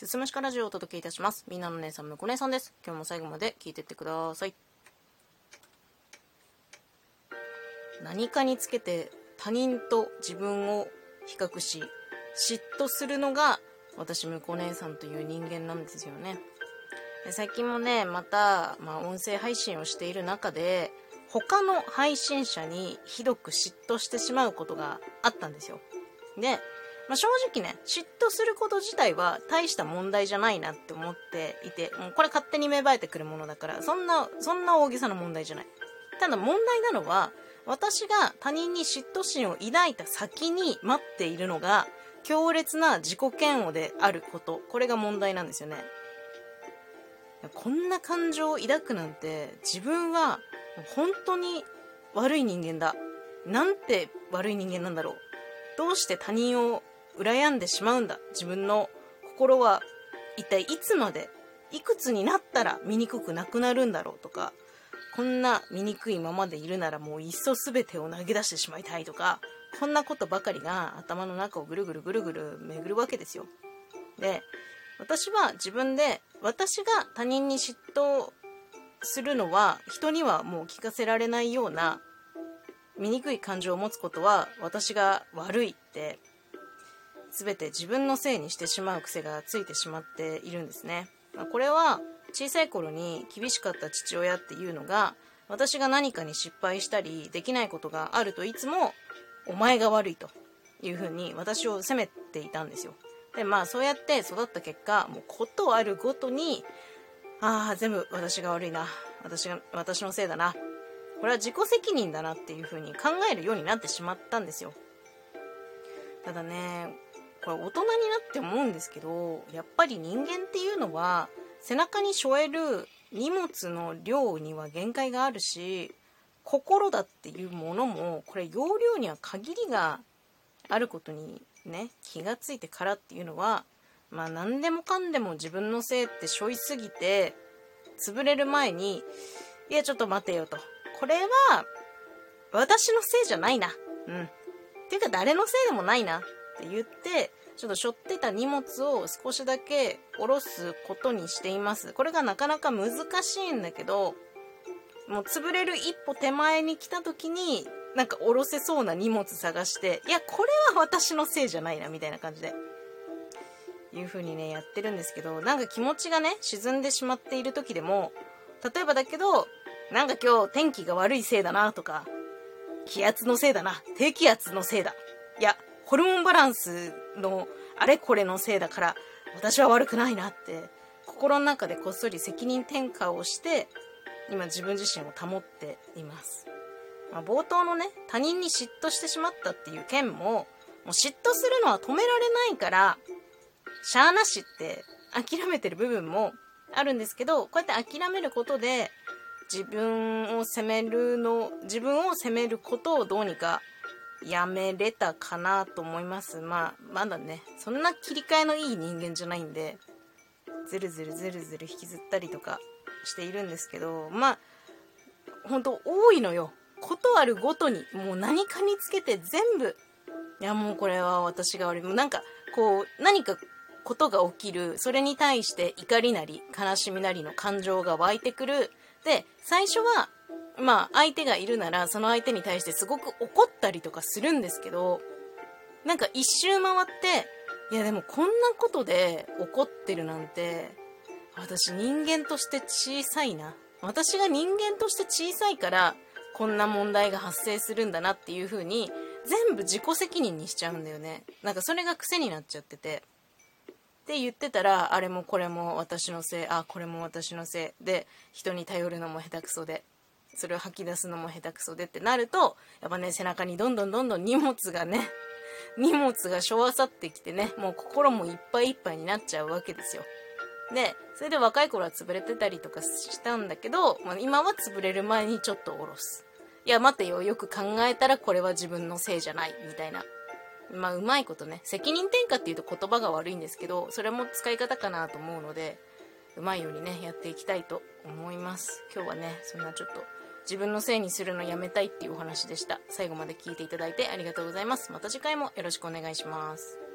すすむしかラジオをお届けいたします。みんなの姉さん、むこ姉さんです。今日も最後まで聞いてってください。何かにつけて他人と自分を比較し、嫉妬するのが私、むこ姉さんという人間なんですよね。最近もね、また、まあ、音声配信をしている中で、他の配信者にひどく嫉妬してしまうことがあったんですよ。で、まあ、正直ね、嫉妬すること自体は大した問題じゃないなって思っていて、もうこれ勝手に芽生えてくるものだから、そんな、そんな大げさな問題じゃない。ただ問題なのは、私が他人に嫉妬心を抱いた先に待っているのが、強烈な自己嫌悪であること。これが問題なんですよね。こんな感情を抱くなんて、自分は本当に悪い人間だ。なんて悪い人間なんだろう。どうして他人を羨んでしまうんだ。自分の心は一体いつまで、いくつになったら醜くなくなるんだろうとか、こんな醜いままでいるならもういっそ全てを投げ出してしまいたいとか、こんなことばかりが頭の中をぐるぐるぐるぐる巡るわけですよ。で、私は自分で、私が他人に嫉妬するのは人にはもう聞かせられないような醜い感情を持つことは私が悪いって全て自分のせいにしてしまう癖がついてしまっているんですね。これは小さい頃に厳しかった父親っていうのが私が何かに失敗したりできないことがあるといつもお前が悪いというふうに私を責めていたんですよ。でまあそうやって育った結果もうことあるごとにああ、全部私が悪いな。私が、私のせいだな。これは自己責任だなっていう風に考えるようになってしまったんですよ。ただね、これ大人になって思うんですけど、やっぱり人間っていうのは、背中に背える荷物の量には限界があるし、心だっていうものも、これ容量には限りがあることにね、気がついてからっていうのは、まあ何でもかんでも自分のせいって背負いすぎて、潰れる前に、いやちょっと待てよと。これは、私のせいじゃないな。うんっ。ていうか誰のせいでもないなって言って、ちょっと背負ってた荷物を少しだけ下ろすことにしています。これがなかなか難しいんだけど、もう潰れる一歩手前に来た時に、なんか下ろせそうな荷物探して、いや、これは私のせいじゃないな、みたいな感じで。いう風にね、やってるんですけど、なんか気持ちがね、沈んでしまっている時でも、例えばだけど、なんか今日天気が悪いせいだなとか、気圧のせいだな、低気圧のせいだ。いや、ホルモンバランスのあれこれのせいだから、私は悪くないなって、心の中でこっそり責任転嫁をして、今自分自身を保っています。まあ、冒頭のね、他人に嫉妬してしまったっていう件も、もう嫉妬するのは止められないから、しゃーなしって諦めてる部分もあるんですけど、こうやって諦めることで、自分を責めるの、自分を責めることをどうにかやめれたかなと思います。まあ、まだね、そんな切り替えのいい人間じゃないんで、ずるずるずるずる引きずったりとかしているんですけど、まあ、ほんと多いのよ。ことあるごとに、もう何かにつけて全部、いやもうこれは私が悪い。もうなんか、こう、何かことが起きる、それに対して怒りなり悲しみなりの感情が湧いてくる。で、最初は、まあ相手がいるならその相手に対してすごく怒ったりとかするんですけど、なんか一周回って、いやでもこんなことで怒ってるなんて、私人間として小さいな。私が人間として小さいから、こんな問題が発生するんだなっていう風に、全部自己責任にしちゃうんだよね。なんかそれが癖になっちゃってて。って言ってたらあれもこれも私のせいあこれも私のせいで人に頼るのも下手くそでそれを吐き出すのも下手くそでってなるとやっぱね背中にどんどんどんどん荷物がね 荷物がしょわさってきてねもう心もいっぱいいっぱいになっちゃうわけですよ。でそれで若い頃は潰れてたりとかしたんだけど、まあ、今は潰れる前にちょっと下ろす。いや待てよよく考えたらこれは自分のせいじゃないみたいな。まあ、うまいことね、責任転嫁っていうと言葉が悪いんですけど、それも使い方かなと思うので、うまいようにね、やっていきたいと思います。今日はね、そんなちょっと自分のせいにするのやめたいっていうお話でした。最後まで聞いていただいてありがとうございます。また次回もよろしくお願いします。